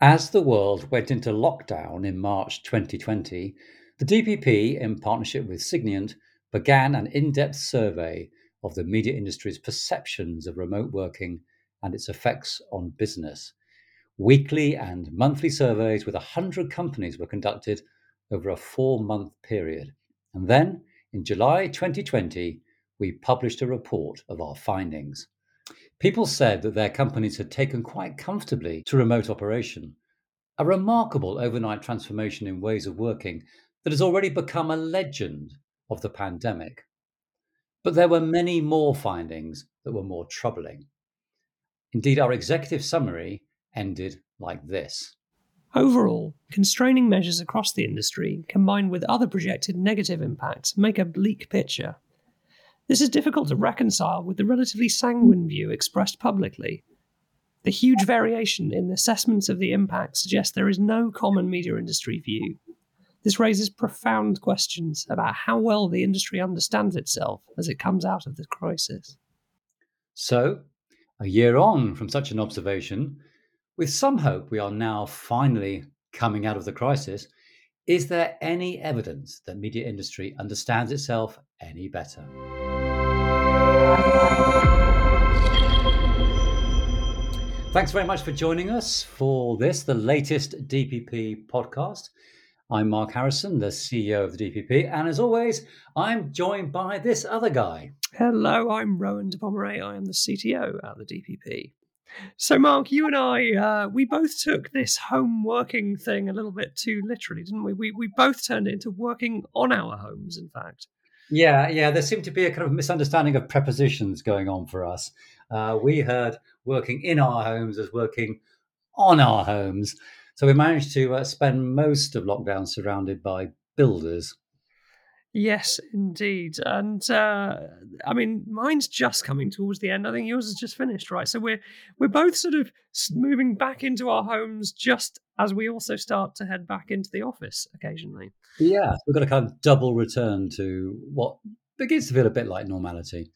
As the world went into lockdown in March 2020, the DPP, in partnership with Signiant, began an in depth survey of the media industry's perceptions of remote working and its effects on business. Weekly and monthly surveys with 100 companies were conducted over a four month period. And then, in July 2020, we published a report of our findings. People said that their companies had taken quite comfortably to remote operation, a remarkable overnight transformation in ways of working that has already become a legend of the pandemic. But there were many more findings that were more troubling. Indeed, our executive summary ended like this. Overall, constraining measures across the industry, combined with other projected negative impacts, make a bleak picture. This is difficult to reconcile with the relatively sanguine view expressed publicly. The huge variation in assessments of the impact suggests there is no common media industry view. This raises profound questions about how well the industry understands itself as it comes out of the crisis. So, a year on from such an observation, with some hope we are now finally coming out of the crisis, is there any evidence that media industry understands itself any better? Thanks very much for joining us for this, the latest DPP podcast. I'm Mark Harrison, the CEO of the DPP, and as always, I'm joined by this other guy. Hello, I'm Rowan de Pomerai. I am the CTO at the DPP. So, Mark, you and I, uh, we both took this home working thing a little bit too literally, didn't we? We we both turned it into working on our homes, in fact. Yeah, yeah. There seemed to be a kind of misunderstanding of prepositions going on for us. Uh, we heard working in our homes as working on our homes. So we managed to uh, spend most of lockdown surrounded by builders. Yes, indeed. And uh, I mean, mine's just coming towards the end. I think yours is just finished, right? So we're we're both sort of moving back into our homes just as we also start to head back into the office occasionally. Yeah, we've got a kind of double return to what begins to feel a bit like normality.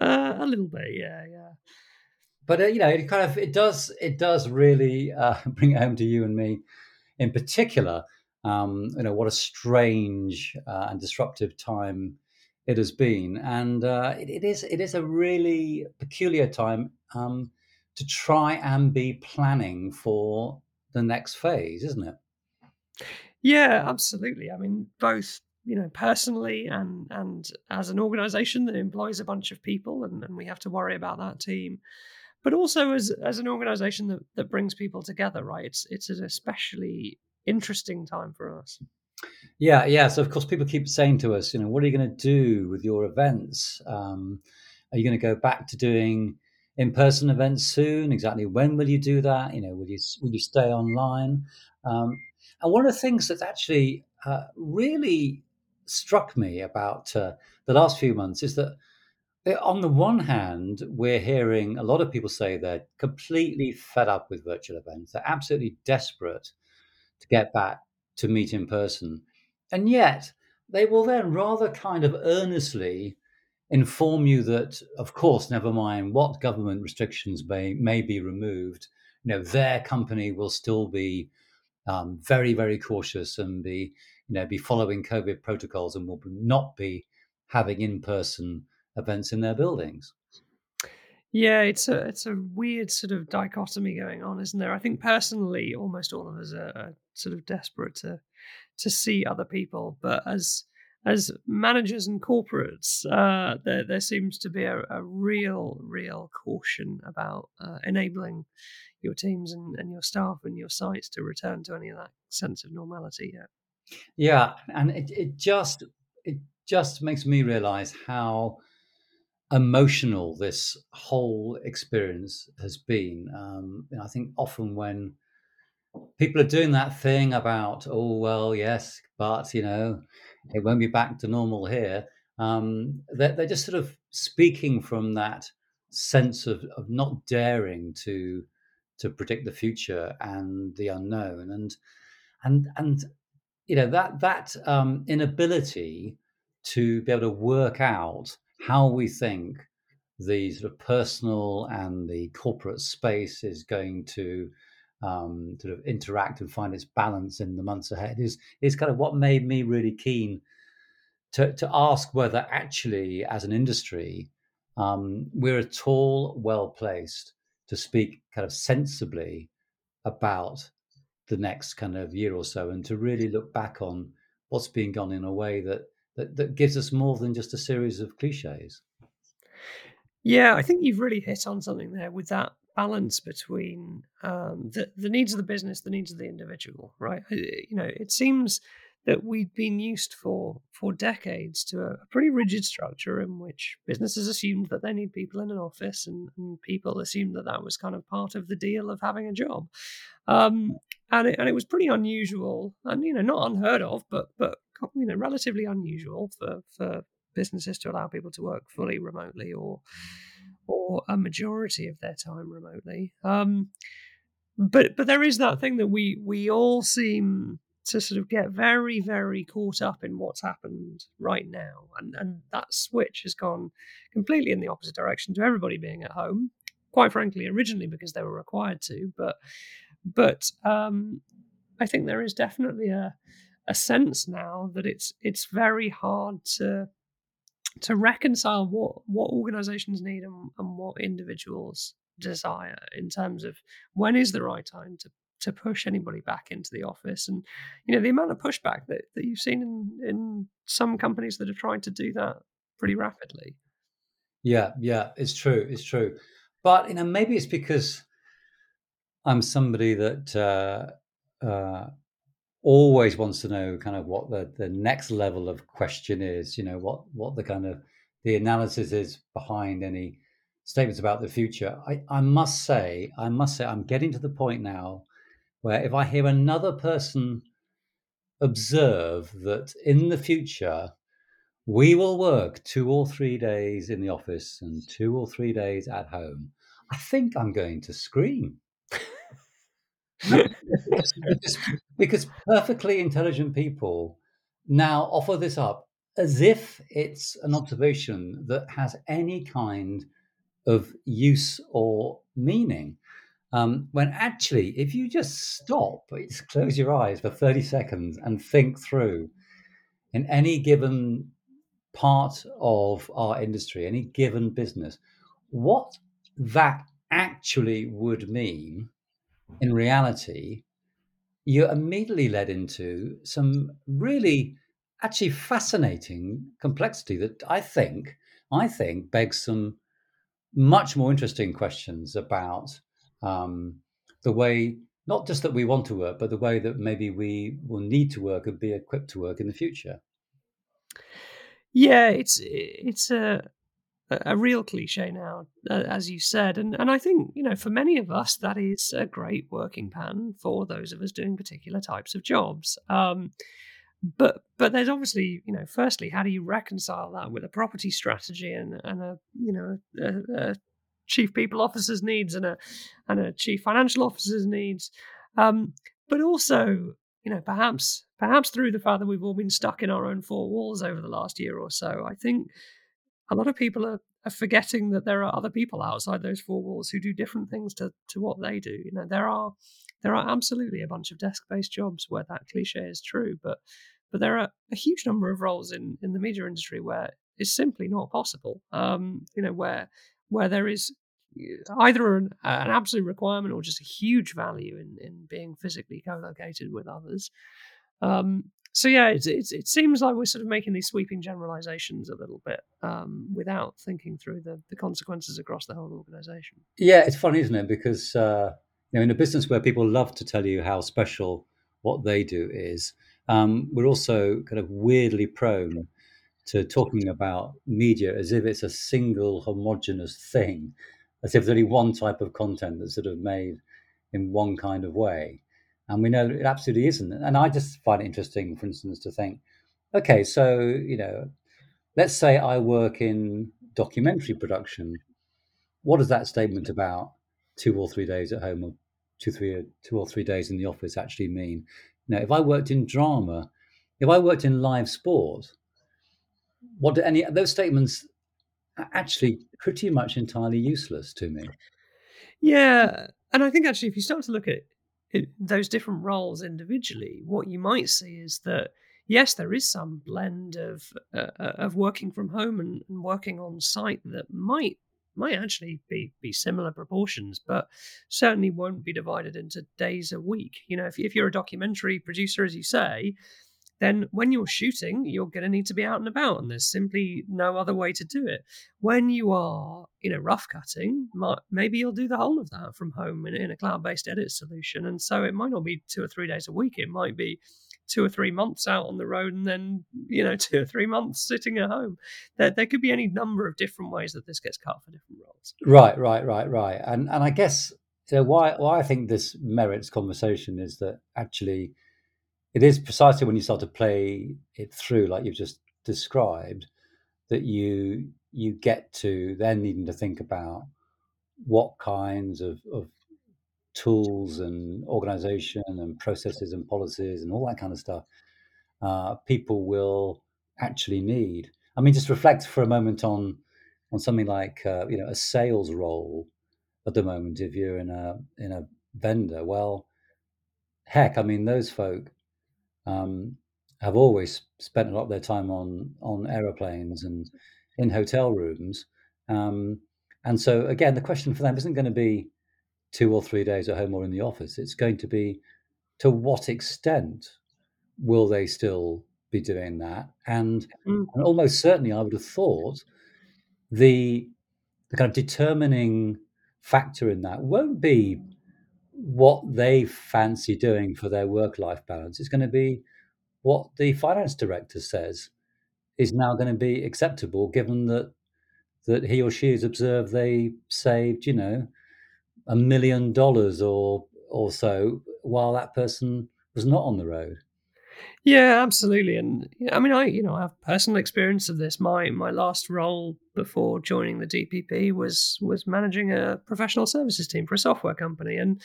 Uh, a little bit, yeah, yeah. But uh, you know, it kind of it does it does really uh, bring it home to you and me, in particular. Um, you know what a strange uh, and disruptive time it has been, and uh, it, it is it is a really peculiar time um, to try and be planning for the next phase, isn't it? Yeah, absolutely. I mean, both you know personally and and as an organization that employs a bunch of people and, and we have to worry about that team but also as as an organization that, that brings people together right it's it's an especially interesting time for us. Yeah yeah so of course people keep saying to us you know what are you going to do with your events? Um, are you going to go back to doing in-person events soon? Exactly when will you do that? You know will you will you stay online? Um, and one of the things that's actually uh, really struck me about uh, the last few months is that on the one hand, we're hearing a lot of people say they're completely fed up with virtual events. They're absolutely desperate to get back to meet in person. And yet, they will then rather kind of earnestly inform you that, of course, never mind what government restrictions may, may be removed, you know, their company will still be um, very, very cautious and be, you know, be following COVID protocols and will not be having in-person events in their buildings. Yeah, it's a it's a weird sort of dichotomy going on, isn't there? I think personally, almost all of us are, are sort of desperate to to see other people, but as as managers and corporates, uh, there there seems to be a, a real real caution about uh, enabling your teams and, and your staff and your sites to return to any of that sense of normality yet. Yeah, and it, it just it just makes me realize how emotional this whole experience has been. Um, I think often when people are doing that thing about, oh, well, yes, but, you know, it won't be back to normal here, um, they're, they're just sort of speaking from that sense of, of not daring to to predict the future and the unknown and and and you know that that um, inability to be able to work out how we think the sort of personal and the corporate space is going to um, sort of interact and find its balance in the months ahead is is kind of what made me really keen to to ask whether actually as an industry um, we're at all well placed to speak kind of sensibly about the next kind of year or so and to really look back on what's been gone in a way that that, that gives us more than just a series of cliches. Yeah, I think you've really hit on something there with that balance between um, the the needs of the business, the needs of the individual, right? You know, it seems that we've been used for for decades to a, pretty rigid structure in which businesses assumed that they need people in an office and, and people assumed that that was kind of part of the deal of having a job um, and it, and it was pretty unusual and you know not unheard of but but you know relatively unusual for for businesses to allow people to work fully remotely or or a majority of their time remotely um, but but there is that thing that we we all seem to sort of get very, very caught up in what's happened right now. And, and that switch has gone completely in the opposite direction to everybody being at home. Quite frankly, originally because they were required to, but but um, I think there is definitely a a sense now that it's it's very hard to to reconcile what what organizations need and, and what individuals desire in terms of when is the right time to to push anybody back into the office. And you know the amount of pushback that, that you've seen in in some companies that have tried to do that pretty rapidly. Yeah, yeah, it's true, it's true. But you know maybe it's because I'm somebody that uh, uh, always wants to know kind of what the the next level of question is. You know what what the kind of the analysis is behind any statements about the future. I, I must say, I must say, I'm getting to the point now where if I hear another person observe that in the future we will work two or three days in the office and two or three days at home, I think I'm going to scream. Because, perfectly intelligent people now offer this up as if it's an observation that has any kind of use or meaning. Um, when actually, if you just stop, close your eyes for 30 seconds and think through in any given part of our industry, any given business, what that actually would mean in reality, you're immediately led into some really actually fascinating complexity that I think I think begs some much more interesting questions about um, the way not just that we want to work, but the way that maybe we will need to work and be equipped to work in the future. Yeah, it's it's a a real cliche now, as you said, and and I think you know for many of us that is a great working pattern for those of us doing particular types of jobs. Um, but but there's obviously you know firstly how do you reconcile that with a property strategy and and a you know a, a chief people officer's needs and a and a chief financial officer's needs. Um, but also, you know, perhaps perhaps through the fact that we've all been stuck in our own four walls over the last year or so, I think a lot of people are, are forgetting that there are other people outside those four walls who do different things to, to what they do. You know, there are there are absolutely a bunch of desk-based jobs where that cliche is true, but but there are a huge number of roles in, in the media industry where it's simply not possible. Um, you know, where where there is either an, an, absolute requirement or just a huge value in, in being physically co-located with others. Um, so yeah, it's, it seems like we're sort of making these sweeping generalizations a little bit um, without thinking through the, the consequences across the whole organization. Yeah, it's funny, isn't it? Because uh, you know, in a business where people love to tell you how special what they do is, um, we're also kind of weirdly prone to talking about media as if it's a single homogenous thing, as if there's only one type of content that's sort of made in one kind of way. And we know it absolutely isn't. And I just find it interesting, for instance, to think, okay, so, you know, let's say I work in documentary production. What does that statement about two or three days at home or two, three, two or three days in the office actually mean? Now, if I worked in drama, if I worked in live sport, what do any those statements are actually pretty much entirely useless to me. Yeah, and I think actually, if you start to look at those different roles individually, what you might see is that yes, there is some blend of uh, uh, of working from home and, and, working on site that might might actually be be similar proportions, but certainly won't be divided into days a week. You know, if if you're a documentary producer, as you say, then when you're shooting, you're going to need to be out and about, and there's simply no other way to do it. When you are, you know, rough cutting, maybe you'll do the whole of that from home in, in a cloud-based edit solution, and so it might not be two or three days a week. It might be two or three months out on the road, and then you know, two or three months sitting at home. There, there could be any number of different ways that this gets cut for different roles. Right, right, right, right, and and I guess so. Why why I think this merits conversation is that actually it is precisely when you start to play it through, like you've just described, that you you get to then needing to think about what kinds of, of tools and organization and processes and policies and all that kind of stuff uh, people will actually need. I mean, just reflect for a moment on on something like uh, you know a sales role at the moment. If you're in a in a vendor, well, heck, I mean, those folk um, have always spent a lot of their time on on aeroplanes and in hotel rooms. Um, and so again, the question for them isn't going to be two or three days at home or in the office. It's going to be to what extent will they still be doing that? And, mm. and almost certainly, I would have thought the the kind of determining factor in that won't be what they fancy doing for their work life balance. It's going to be what the finance director says is now going to be acceptable, given that that he or she has observed they saved, you know, a million dollars or or so while that person was not on the road. Yeah, absolutely. And I mean, I you know I have personal experience of this. My my last role before joining the DPP was was managing a professional services team for a software company, and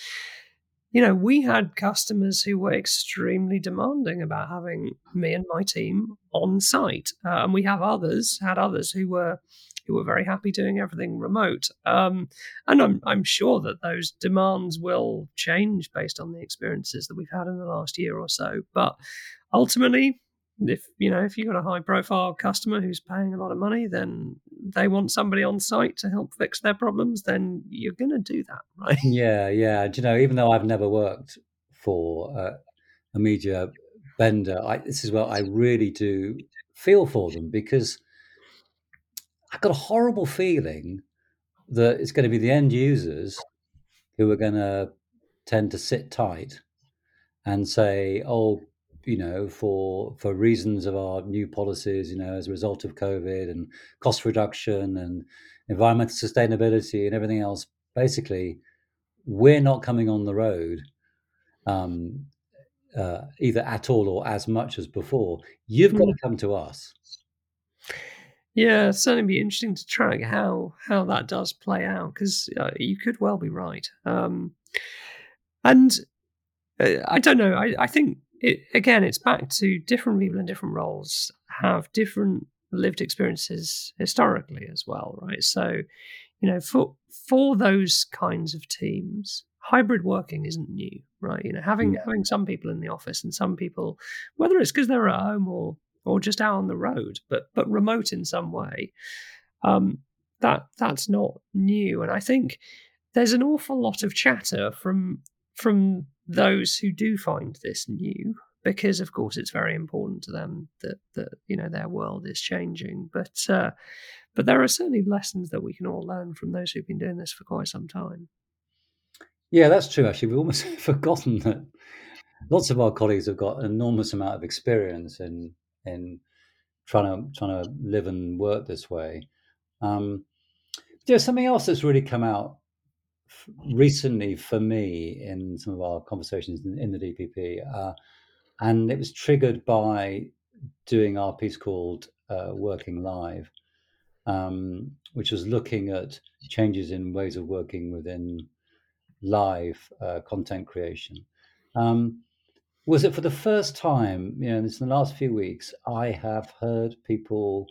you know we had customers who were extremely demanding about having me and my team on site, uh, and we have others had others who were who were very happy doing everything remote. Um, and I'm, I'm sure that those demands will change based on the experiences that we've had in the last year or so. But ultimately, if you know if you've got a high profile customer who's paying a lot of money then they want somebody on site to help fix their problems then you're going to do that right yeah yeah do you know even though i've never worked for uh, a media vendor I, this is what i really do feel for them because i've got a horrible feeling that it's going to be the end users who are going to tend to sit tight and say oh you know, for for reasons of our new policies, you know, as a result of COVID and cost reduction and environmental sustainability and everything else, basically, we're not coming on the road um, uh, either at all or as much as before. You've got to hmm. come to us. Yeah, it's certainly be interesting to track how how that does play out because uh, you could well be right. Um, and uh, I don't know. I, I think it, again, it's back to different people in different roles have different lived experiences historically as well, right? So, you know, for for those kinds of teams, hybrid working isn't new, right? You know, having yeah. having some people in the office and some people, whether it's because they're at home or or just out on the road, but but remote in some way, um, that that's not new. And I think there's an awful lot of chatter from from those who do find this new because of course it's very important to them that that you know their world is changing. But uh, but there are certainly lessons that we can all learn from those who've been doing this for quite some time. Yeah that's true actually. We've almost forgotten that lots of our colleagues have got an enormous amount of experience in in trying to trying to live and work this way um, there's something else that's really come out recently for me in some of our conversations in, in the DPP, uh, and it was triggered by doing our piece called uh, Working Live, um, which was looking at changes in ways of working within live uh, content creation. Um, was it for the first time, you know, in the last few weeks, I have heard people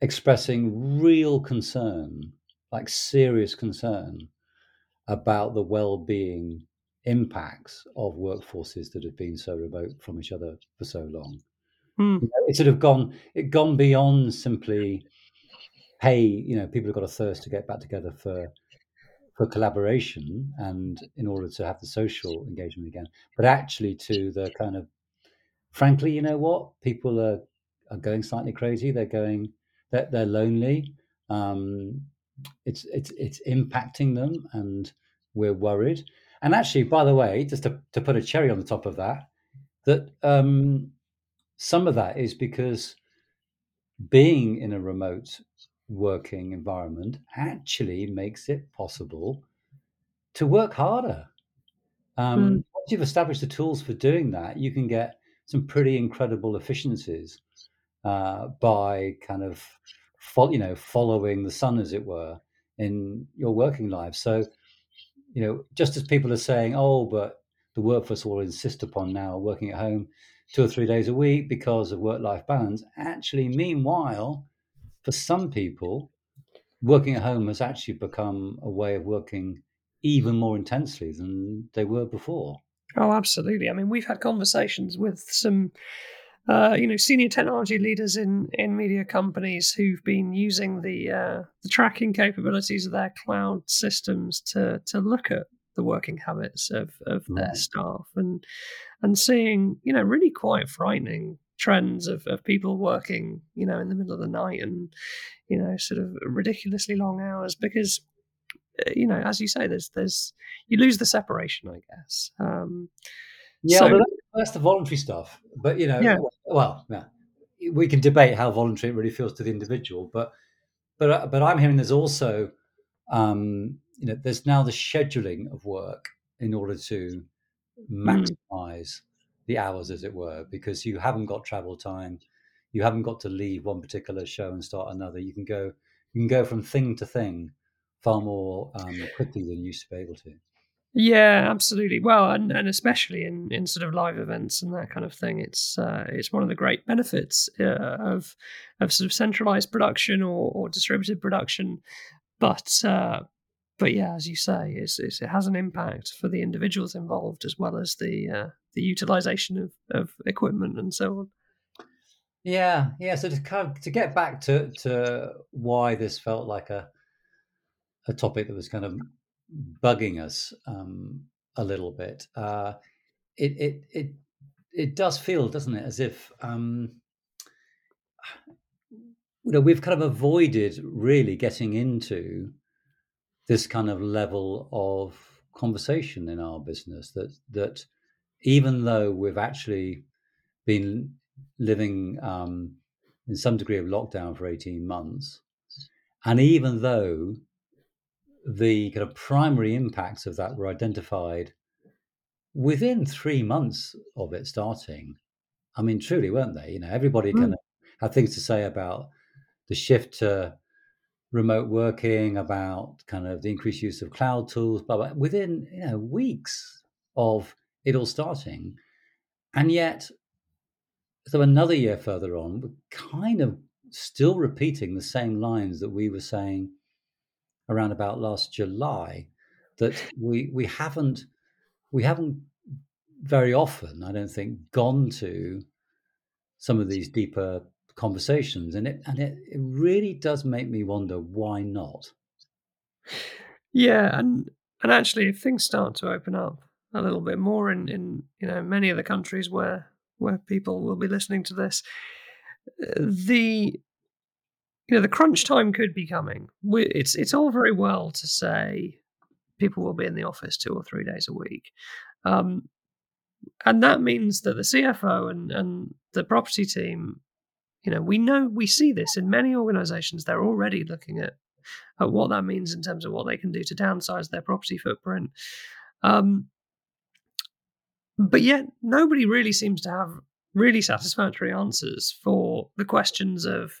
expressing real concern, like serious concern about the well-being impacts of workforces that have been so remote from each other for so long. Mm. You know, it sort of gone it gone beyond simply hey, you know, people have got a thirst to get back together for for collaboration and in order to have the social engagement again, but actually to the kind of frankly, you know what, people are are going slightly crazy. They're going they're, they're lonely. Um, it's it's it's impacting them, and we're worried. And actually, by the way, just to, to put a cherry on the top of that, that um, some of that is because being in a remote working environment actually makes it possible to work harder. Um, Mm. Once you've established the tools for doing that, you can get some pretty incredible efficiencies uh, by kind of fo- you know following the sun, as it were, in your working life. So you know, just as people are saying, "Oh, but the workforce will insist upon now working at home two or three days a week because of work-life balance," actually, meanwhile, for some people, working at home has actually become a way of working even more intensely than they were before. Oh, absolutely. I mean, we've had conversations with some, uh, you know, senior technology leaders in in media companies who've been using the uh, the tracking capabilities of their cloud systems to to look at the working habits of of their staff and and seeing, you know, really quite frightening trends of of people working, you know, in the middle of the night and you know, sort of ridiculously long hours because uh, you know, as you say, there's there's you lose the separation, I guess. Um, Yeah, so that's the voluntary stuff. But you know, Yeah. well, yeah, we can debate how voluntary it really feels to the individual. But but uh, but I'm hearing there's also um, you know there's now the scheduling of work in order to Mm. maximize the hours, as it were, because you haven't got travel time, you haven't got to leave one particular show and start another. You can go you can go from thing to thing far more um, quickly than you used to be able to. yeah, absolutely. Well, and, and especially in, in sort of live events and that kind of thing, it's uh, it's one of the great benefits uh, of of sort of centralized production or, or distributed production. But uh, but yeah, as you say, it's, it's, it has an impact for the individuals involved as well as the uh, the utilization of, of equipment and so on. Yeah, yeah. So to kind of to get back to to why this felt like a a topic that was kind of bugging us um, a little bit, uh, it it it it does feel, doesn't it, as if um, you know we've kind of avoided really getting into this kind of level of conversation in our business. That that even though we've actually been living um, in some degree of lockdown for 18 months. And even though the kind of primary impacts of that were identified within three months of it starting, I mean, truly, weren't they? You know, everybody Mm. kind of had things to say about the shift to remote working, about kind of the increased use of cloud tools, but within, you know, weeks of it all starting. And yet, so another year further on, we're kind of still repeating the same lines that we were saying around about last July. That we we haven't we haven't very often, I don't think, gone to some of these deeper conversations, and it and it, it really does make me wonder why not. Yeah, and and actually, if things start to open up a little bit more in in you know many of the countries where where people will be listening to this, the you know the crunch time could be coming. It's it's all very well to say people will be in the office two or three days a week, um, and that means that the CFO and and the property team, you know, we know we see this in many organisations. They're already looking at at what that means in terms of what they can do to downsize their property footprint. Um, but yet, nobody really seems to have really satisfactory answers for the questions of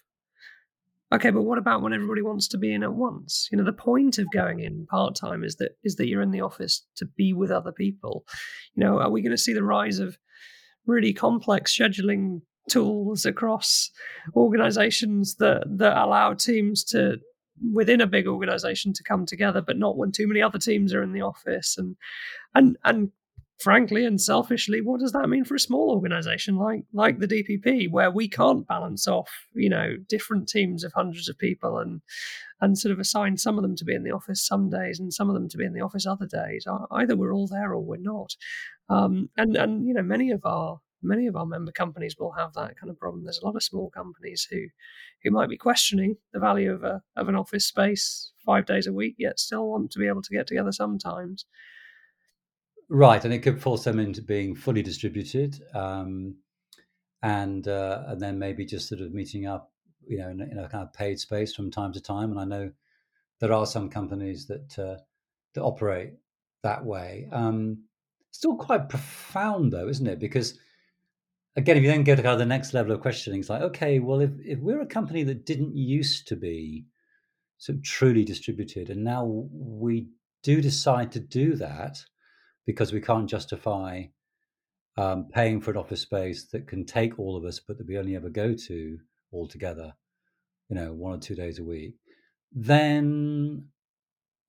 okay, but what about when everybody wants to be in at once? You know, the point of going in part time is that is that you're in the office to be with other people. You know, are we going to see the rise of really complex scheduling tools across organizations that that allow teams to within a big organization to come together but not when too many other teams are in the office and and and frankly and selfishly, what does that mean for a small organization like like the DPP, where we can't balance off, you know, different teams of hundreds of people and and sort of assign some of them to be in the office some days and some of them to be in the office other days. Either we're all there or we're not. Um, and and you know, many of our many of our member companies will have that kind of problem. There's a lot of small companies who who might be questioning the value of a of an office space five days a week, yet still want to be able to get together sometimes. Right, and it could force them into being fully distributed, um, and uh, and then maybe just sort of meeting up, you know, in, in, a kind of paid space from time to time. And I know there are some companies that uh, that operate that way. Um, still quite profound, though, isn't it? Because again, if you then go to kind of the next level of questioning, it's like, okay, well, if if we're a company that didn't used to be sort of truly distributed, and now we do decide to do that because we can't justify um, paying for an office space that can take all of us, but that we only ever go to all together, you know, one or two days a week, then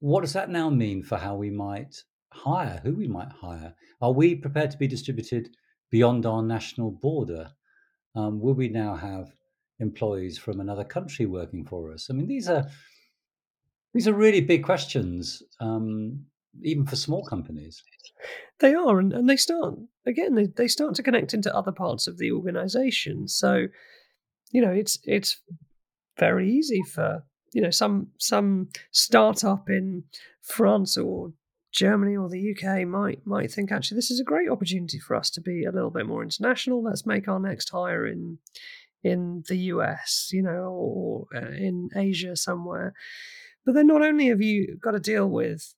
what does that now mean for how we might hire, who we might hire? Are we prepared to be distributed beyond our national border? Um, will we now have employees from another country working for us? I mean, these are these are really big questions. Um, even for small companies. They are, and, and they start again. They, they start to connect into other parts of the organization. So, you know, it's it's very easy for you know some some startup in France or Germany or the UK might might think actually this is a great opportunity for us to be a little bit more international. Let's make our next hire in in the US, you know, or uh, in Asia somewhere. But then not only have you got to deal with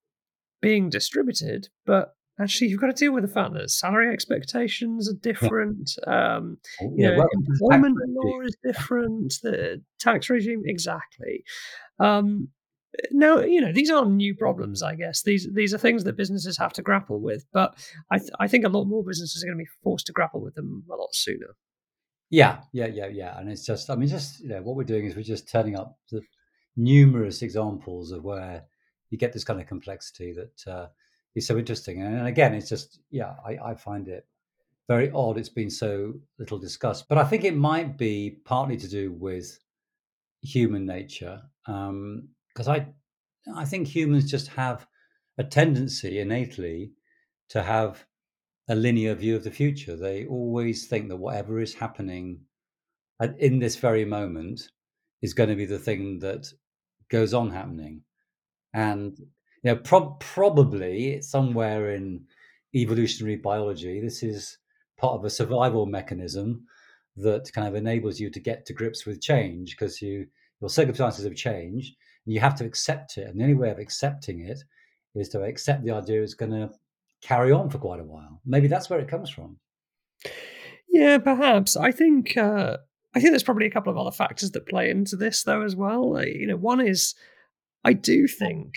being distributed, but actually you've got to deal with the fact that salary expectations are different. Yeah. Um, oh, you yeah, know, well, employment law is different. The tax regime, exactly. Um, now, you know, these aren't new problems. I guess these these are things that businesses have to grapple with. But I th- I think a lot more businesses are going to be forced to grapple with them a lot sooner. Yeah, yeah, yeah, yeah. And it's just, I mean, just you know, what we're doing is we're just turning up the numerous examples of where you get this kind of complexity that uh, is so interesting. And, again, it's just yeah, I, I, find it very odd. It's been so little discussed, but I think it might be partly to do with human nature because um, I I think humans just have a tendency innately to have a linear view of the future. They always think that whatever is happening in this very moment is going to be the thing that goes on happening and you know pro- probably somewhere in evolutionary biology this is part of a survival mechanism that kind of enables you to get to grips with change because you your circumstances have changed and you have to accept it. And the only way of accepting it is to accept the idea it's going to carry on for quite a while. Maybe that's where it comes from. Yeah perhaps. I think uh, i think there's probably a couple of other factors that play into this though as well. You know one is I do think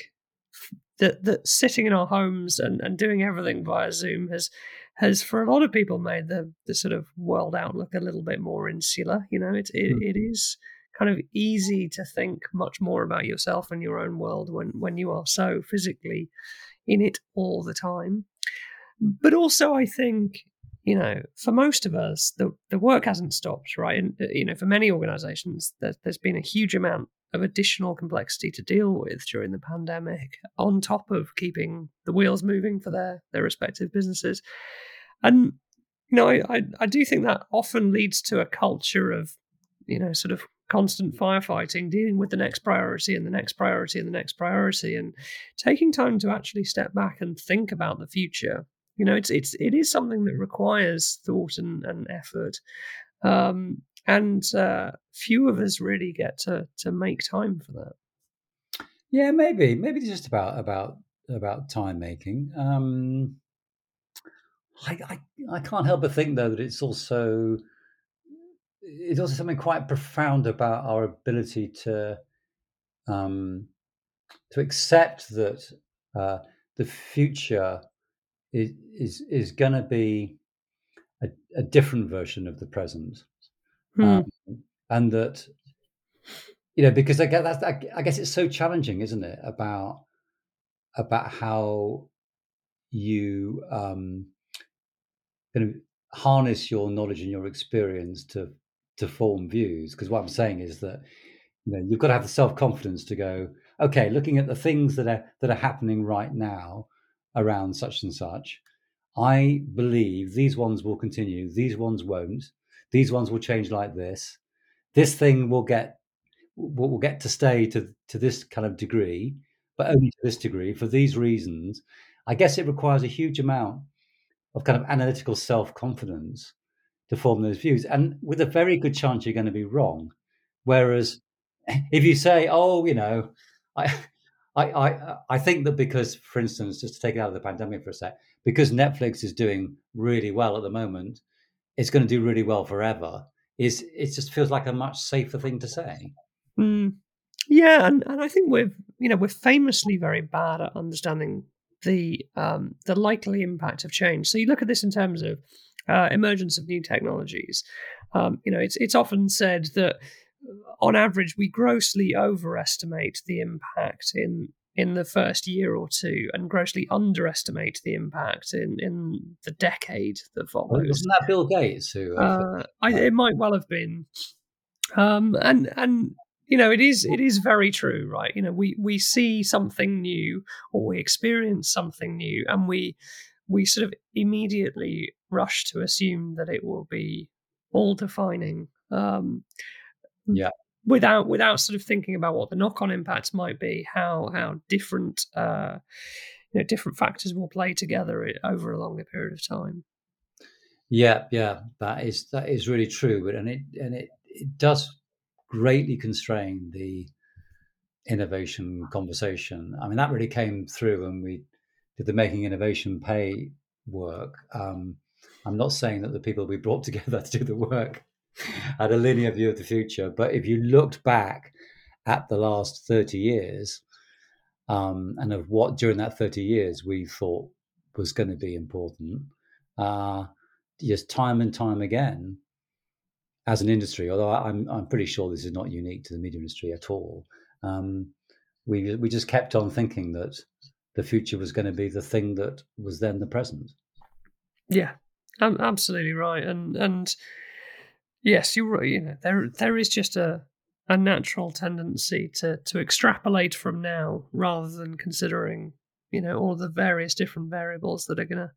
that that sitting in our homes and, and doing everything via Zoom has has for a lot of people made the the sort of world outlook a little bit more insular. You know, it it, mm. it is kind of easy to think much more about yourself and your own world when when you are so physically in it all the time. But also, I think you know, for most of us, the the work hasn't stopped, right? And uh, you know, for many organisations, there, there's been a huge amount of additional complexity to deal with during the pandemic, on top of keeping the wheels moving for their their respective businesses. And you know, I, I, I do think that often leads to a culture of, you know, sort of constant firefighting, dealing with the next priority and the next priority and the next priority, and taking time to actually step back and think about the future. You know, it's it's it is something that requires thought and, and effort. Um, and uh, few of us really get to to make time for that. Yeah, maybe maybe just about about about time making. Um, I, I I can't help but think though that it's also it's also something quite profound about our ability to um, to accept that uh, the future is is, is going to be a, a, different version of the present, Hmm. Um, and that you know because I guess that's I guess it's so challenging, isn't it? About about how you um, going to harness your knowledge and your experience to to form views. Because what I'm saying is that you know you've got to have the self confidence to go, okay, looking at the things that are that are happening right now around such and such, I believe these ones will continue, these ones won't, these ones will change like this. This thing will get will get to stay to to this kind of degree, but only to this degree for these reasons. I guess it requires a huge amount of kind of analytical self confidence to form those views, and with a very good chance you're going to be wrong. Whereas if you say, "Oh, you know," I, I, I, I think that because, for instance, just to take it out of the pandemic for a sec, because Netflix is doing really well at the moment, it's going to do really well forever. Is it just feels like a much safer thing to say? Mm. Yeah, and, and I think we're you know we're famously very bad at understanding the um, the likely impact of change. So you look at this in terms of uh, emergence of new technologies. Um, you know, it's it's often said that on average we grossly overestimate the impact in in the first year or two and grossly underestimate the impact in, in the decade that follows. Wasn't that Bill Gates who? Uh, uh, I, it might well have been. Um, and and you know it is it is very true right you know we we see something new or we experience something new and we we sort of immediately rush to assume that it will be all defining um yeah without without sort of thinking about what the knock-on impacts might be how how different uh you know different factors will play together over a longer period of time yeah yeah that is that is really true and it and it it does greatly constrain the innovation conversation. I mean, that really came through when we did the Making Innovation Pay work. Um, I'm not saying that the people we brought together to do the work had a linear view of the future, but if you looked back at the last 30 years um, and of what during that 30 years we thought was going to be important, uh, just time and time again, as an industry, although I'm I'm pretty sure this is not unique to the media industry at all. Um, we we just kept on thinking that the future was going to be the thing that was then the present. Yeah, I'm absolutely right, and and yes, you're right. You know, there there is just a a natural tendency to to extrapolate from now rather than considering you know all the various different variables that are gonna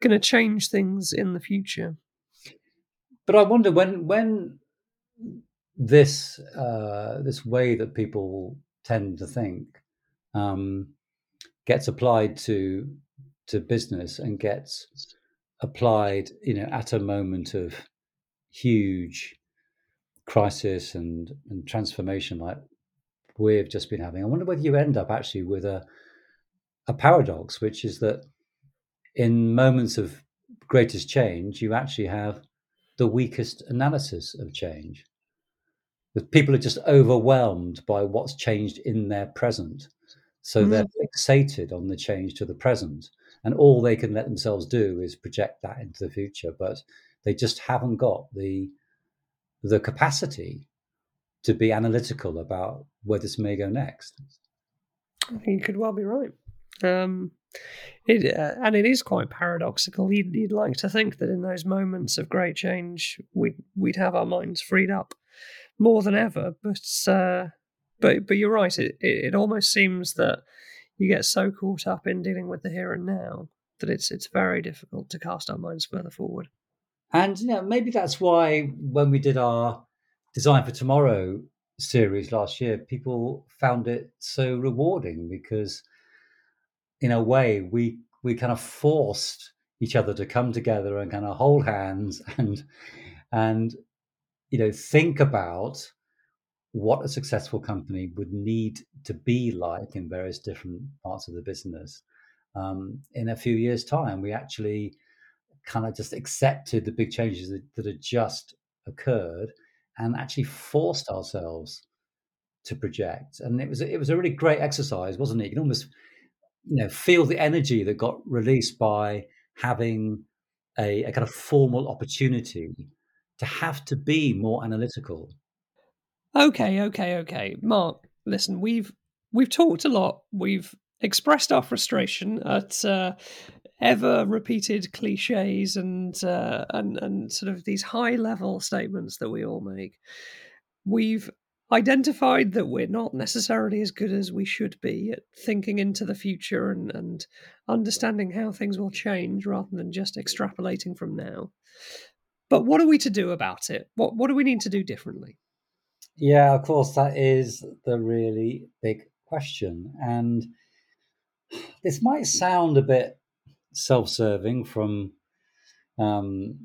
gonna change things in the future. But I wonder when when this uh, this way that people tend to think um, gets applied to to business and gets applied, you know, at a moment of huge crisis and and transformation like we've just been having. I wonder whether you end up actually with a a paradox, which is that in moments of greatest change, you actually have the weakest analysis of change. That people are just overwhelmed by what's changed in their present. So mm-hmm. they're fixated on the change to the present. And all they can let themselves do is project that into the future. But they just haven't got the the capacity to be analytical about where this may go next. I think you could well be right. Um, it, uh, and it is quite paradoxical. You'd, you'd, like to think that in those moments of great change, we'd we'd have our minds freed up more than ever. But uh, but but you're right. It, it, it almost seems that you get so caught up in dealing with the here and now that it's it's very difficult to cast our minds further forward. And you know, maybe that's why when we did our Design for Tomorrow series last year, people found it so rewarding because in a way, we we kind of forced each other to come together and kind of hold hands and and you know think about what a successful company would need to be like in various different parts of the business. Um, in a few years' time, we actually kind of just accepted the big changes that, that had just occurred and actually forced ourselves to project. And it was it was a really great exercise, wasn't it? You can almost you know feel the energy that got released by having a, a kind of formal opportunity to have to be more analytical okay okay okay mark listen we've we've talked a lot we've expressed our frustration at uh, ever repeated cliches and uh, and and sort of these high level statements that we all make. We've identified that we're not necessarily as good as we should be at thinking into the future and, and understanding how things will change rather than just extrapolating from now. But what are we to do about it? What what do we need to do differently? Yeah, of course, that is the really big question. And this might sound a bit self-serving from um,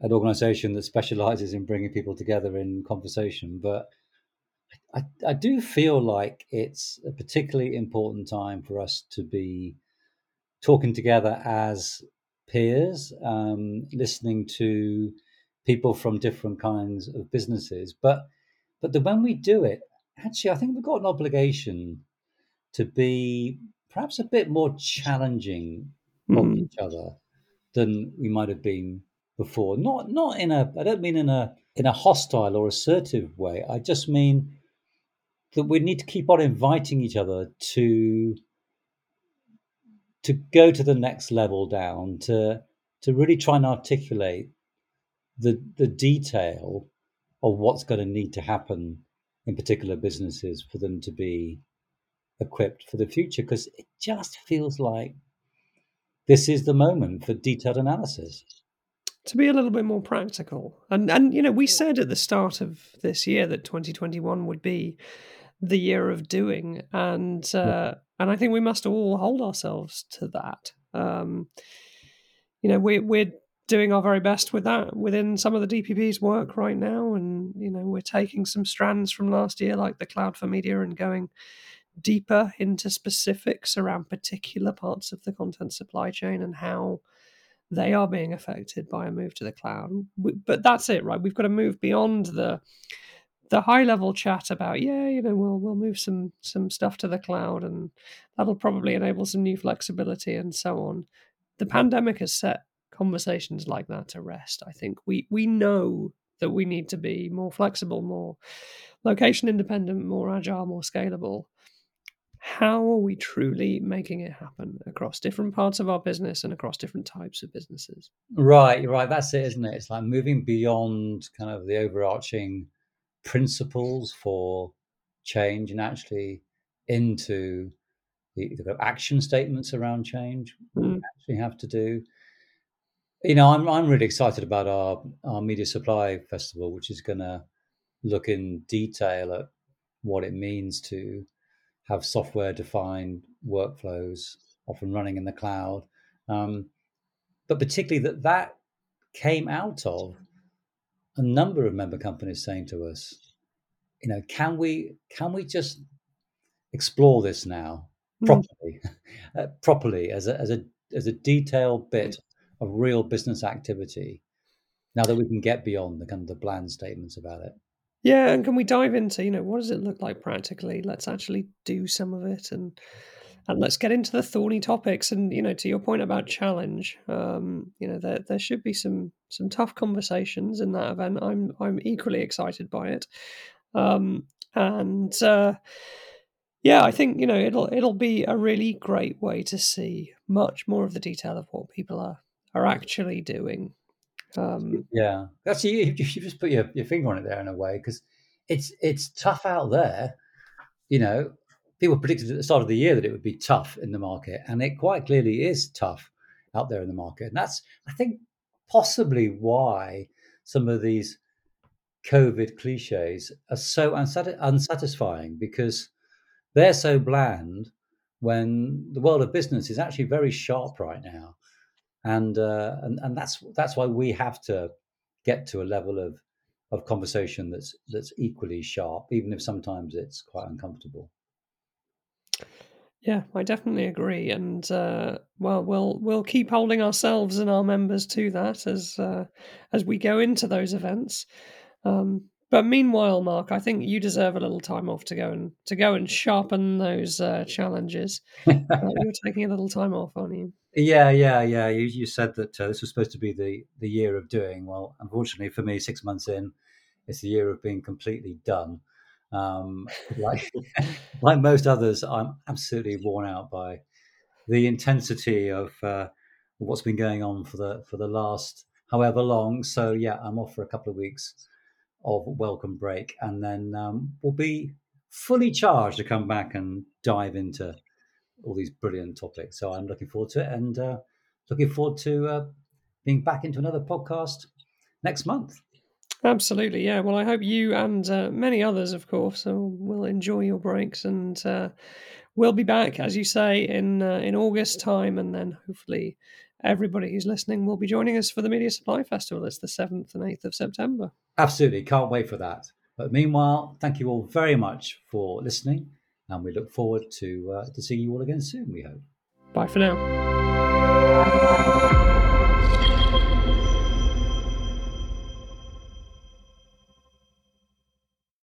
an organization that specializes in bringing people together in conversation, but I, I do feel like it's a particularly important time for us to be talking together as peers, um, listening to people from different kinds of businesses. But but the, when we do it, actually, I think we've got an obligation to be perhaps a bit more challenging mm. of each other than we might have been before. Not not in a I don't mean in a in a hostile or assertive way. I just mean that we need to keep on inviting each other to to go to the next level down to to really try and articulate the the detail of what's going to need to happen in particular businesses for them to be equipped for the future because it just feels like this is the moment for detailed analysis. To be a little bit more practical. And and you know we said at the start of this year that 2021 would be the year of doing and uh, and I think we must all hold ourselves to that. Um, you know we we're doing our very best with that within some of the DPP's work right now. And, you know, we're taking some strands from last year, like the Cloud for Media, and going deeper into specifics around particular parts of the content supply chain and how they are being affected by a move to the cloud. But that's it, right? We've got to move beyond the the high level chat about yeah, you know, we'll we'll move some some stuff to the cloud and that'll probably enable some new flexibility and so on. The pandemic has set conversations like that to rest. I think we we know that we need to be more flexible, more location independent, more agile, more scalable. How are we truly making it happen across different parts of our business and across different types of businesses? Right, right. That's it, isn't it? It's like moving beyond kind of the overarching principles for change and actually into the, the action statements around change mm. we actually have to do you know, I'm I'm really excited about our our media supply festival, which is going to look in detail at what it means to have software defined workflows often running in the cloud, um, but particularly that that came out of a number of member companies saying to us, you know, can we can we just explore this now hmm. properly, mm. uh, properly as a as a as a detailed bit of real business activity now that we can get beyond the kind of the bland statements about it yeah and can we dive into you know what does it look like practically? Let's actually do some of it and and let's get into the thorny topics. And you know to your point about challenge um, you know there, there should be some some tough conversations in that event. I'm i'm equally excited by it. Um, and uh, yeah i think you know it'll it'll be a really great way to see much more of the detail of what people are are actually doing. Um, yeah, that's you. You just put your, your finger on it there in a way because it's it's tough out there. You know, people predicted at the start of the year that it would be tough in the market, and it quite clearly is tough out there in the market. And that's, I think, possibly why some of these COVID cliches are so unsatisfying because they're so bland when the world of business is actually very sharp right now and uh, and and that's that's why we have to get to a level of of conversation that's that's equally sharp, even if sometimes it's quite uncomfortable. Yeah, I definitely agree, and uh, well, we'll we'll keep holding ourselves and our members to that as uh, as we go into those events. Um, but meanwhile, Mark, I think you deserve a little time off to go and to go and sharpen those uh, challenges. uh, you're taking a little time off, aren't you? Yeah, yeah, yeah. You, you said that uh, this was supposed to be the the year of doing. Well, unfortunately for me, six months in, it's the year of being completely done. Um, like like most others, I'm absolutely worn out by the intensity of uh, what's been going on for the for the last however long. So yeah, I'm off for a couple of weeks of welcome break, and then um, we'll be fully charged to come back and dive into all these brilliant topics. So I'm looking forward to it, and uh, looking forward to uh, being back into another podcast next month. Absolutely, yeah. Well, I hope you and uh, many others, of course, will enjoy your breaks, and uh, we'll be back, as you say, in uh, in August time, and then hopefully everybody who's listening will be joining us for the Media Supply Festival. It's the seventh and eighth of September. Absolutely, can't wait for that. But meanwhile, thank you all very much for listening, and we look forward to uh, to seeing you all again soon. We hope. Bye for now.